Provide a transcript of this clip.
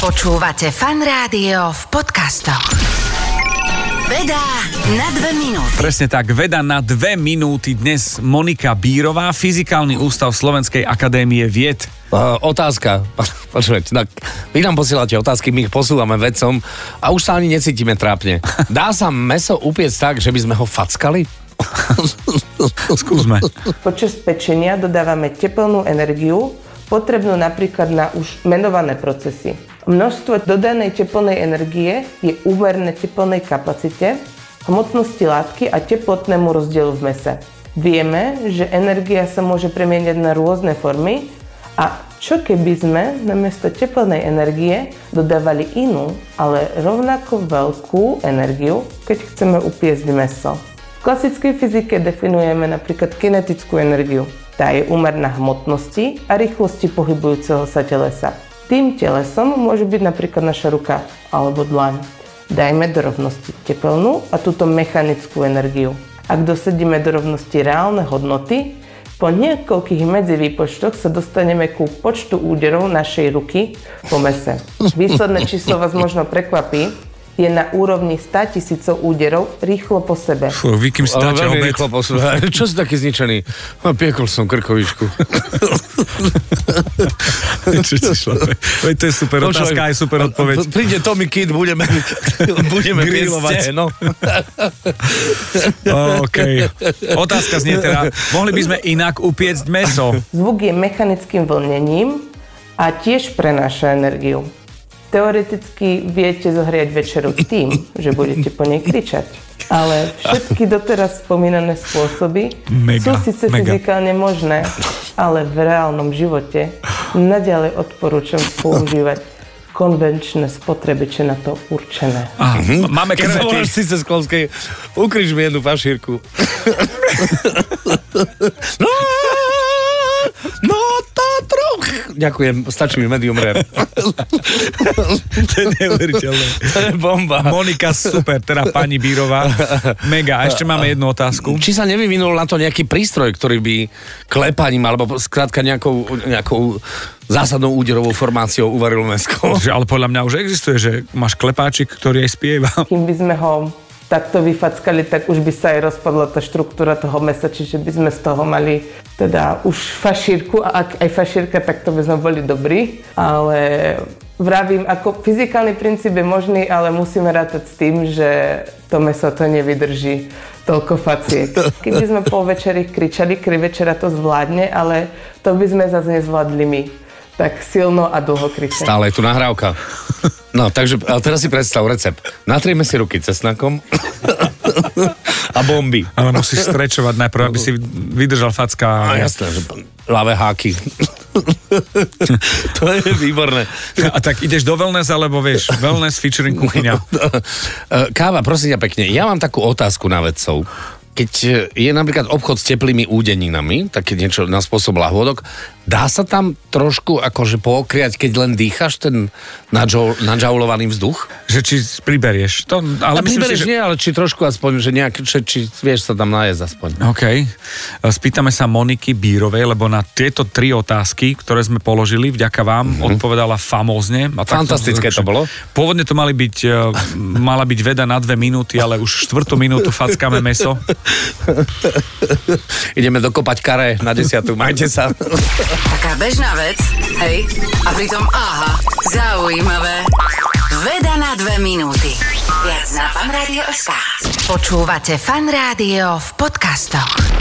Počúvate fan rádio v podcastoch. Veda na dve minúty. Presne tak, veda na dve minúty. Dnes Monika Bírová, Fyzikálny ústav Slovenskej akadémie vied. Uh, otázka. Počujete, tak vy nám posielate otázky, my ich posúvame vedcom a už sa ani necítime trápne. Dá sa meso upiecť tak, že by sme ho fackali? Skúsme. Počas pečenia dodávame teplnú energiu, potrebnú napríklad na už menované procesy. Množstvo dodanej teplnej energie je úmerné teplnej kapacite, hmotnosti látky a teplotnému rozdielu v mese. Vieme, že energia sa môže premieňať na rôzne formy a čo keby sme namiesto teplnej energie dodávali inú, ale rovnako veľkú energiu, keď chceme upiesť meso. V klasickej fyzike definujeme napríklad kinetickú energiu. Tá je úmerná hmotnosti a rýchlosti pohybujúceho sa telesa. Tým telesom môže byť napríklad naša ruka alebo dlaň. Dajme do rovnosti tepelnú a túto mechanickú energiu. Ak dosadíme do rovnosti reálne hodnoty, po niekoľkých medzivýpočtoch sa dostaneme ku počtu úderov našej ruky po mese. Výsledné číslo vás možno prekvapí, je na úrovni 100 tisícov úderov rýchlo po sebe. Fú, vy kým dáte veľmi obed. rýchlo posúva. Čo si taký zničený? No, piekol som krkovičku. Čo ti šlape? Veď to je super otázka, aj super odpoveď. Príde Tommy Kid, budeme, budeme Grilovať. no. OK. Otázka znie teda, mohli by sme inak upiecť meso? Zvuk je mechanickým vlnením a tiež prenáša energiu. Teoreticky viete zohriať večeru tým, že budete po nej kričať. Ale všetky doteraz spomínané spôsoby Mega, sú síce mega. fyzikálne možné, ale v reálnom živote naďalej odporúčam používať konvenčné spotrebiče na to určené. Á, Máme Keď zavoláš krevety. si cez Klovskej, ukryž mi jednu fašírku. no, no. Ďakujem, stačí mi medium rare. To je neuveriteľné. To je bomba. Monika, super, teda pani Bírová. Mega. A ešte máme jednu otázku. Či sa nevyvinul na to nejaký prístroj, ktorý by klepaním alebo skrátka nejakou, nejakou zásadnou úderovou formáciou uvaril mesko? Ale podľa mňa už existuje, že máš klepáčik, ktorý aj spieva. Kým by sme ho takto vyfackali, tak už by sa aj rozpadla tá štruktúra toho mesa, čiže by sme z toho mali teda už fašírku a ak aj fašírka, tak to by sme boli dobrí, ale vravím, ako fyzikálny princíp je možný, ale musíme rátať s tým, že to meso to nevydrží toľko faciek. Keby sme po večeri kričali, kedy večera to zvládne, ale to by sme zase nezvládli my tak silno a dlho kričať. Stále je tu nahrávka. No, takže ale teraz si predstav recept. Natrieme si ruky cesnakom a bomby. Ale musíš strečovať najprv, aby si vydržal facka. No jasné, že ľavé háky. to je výborné. A tak ideš do wellness, alebo vieš, wellness featuring kuchyňa. Káva, prosím ťa pekne, ja mám takú otázku na vedcov. Keď je napríklad obchod s teplými údeninami, také niečo na spôsob lahôdok, dá sa tam trošku akože pookriať, keď len dýchaš ten nadžou, nadžaulovaný vzduch? Že či priberieš. To, ale Ale myslím si, že... nie, ale či trošku aspoň, že nejak, či, či vieš sa tam nájsť aspoň. OK. Spýtame sa Moniky Bírovej, lebo na tieto tri otázky, ktoré sme položili, vďaka vám, mm-hmm. odpovedala famózne. A tak Fantastické to bolo. Pôvodne to mali byť, e, mala byť veda na dve minúty, ale už štvrtú minútu fackáme meso. Ideme dokopať kare na desiatu. Majte sa. Taká bežná vec, hej? A pritom aha, zaujímavé. Veda na dve minúty. Viac na fanradio.sk Počúvate fan rádio v podcastoch.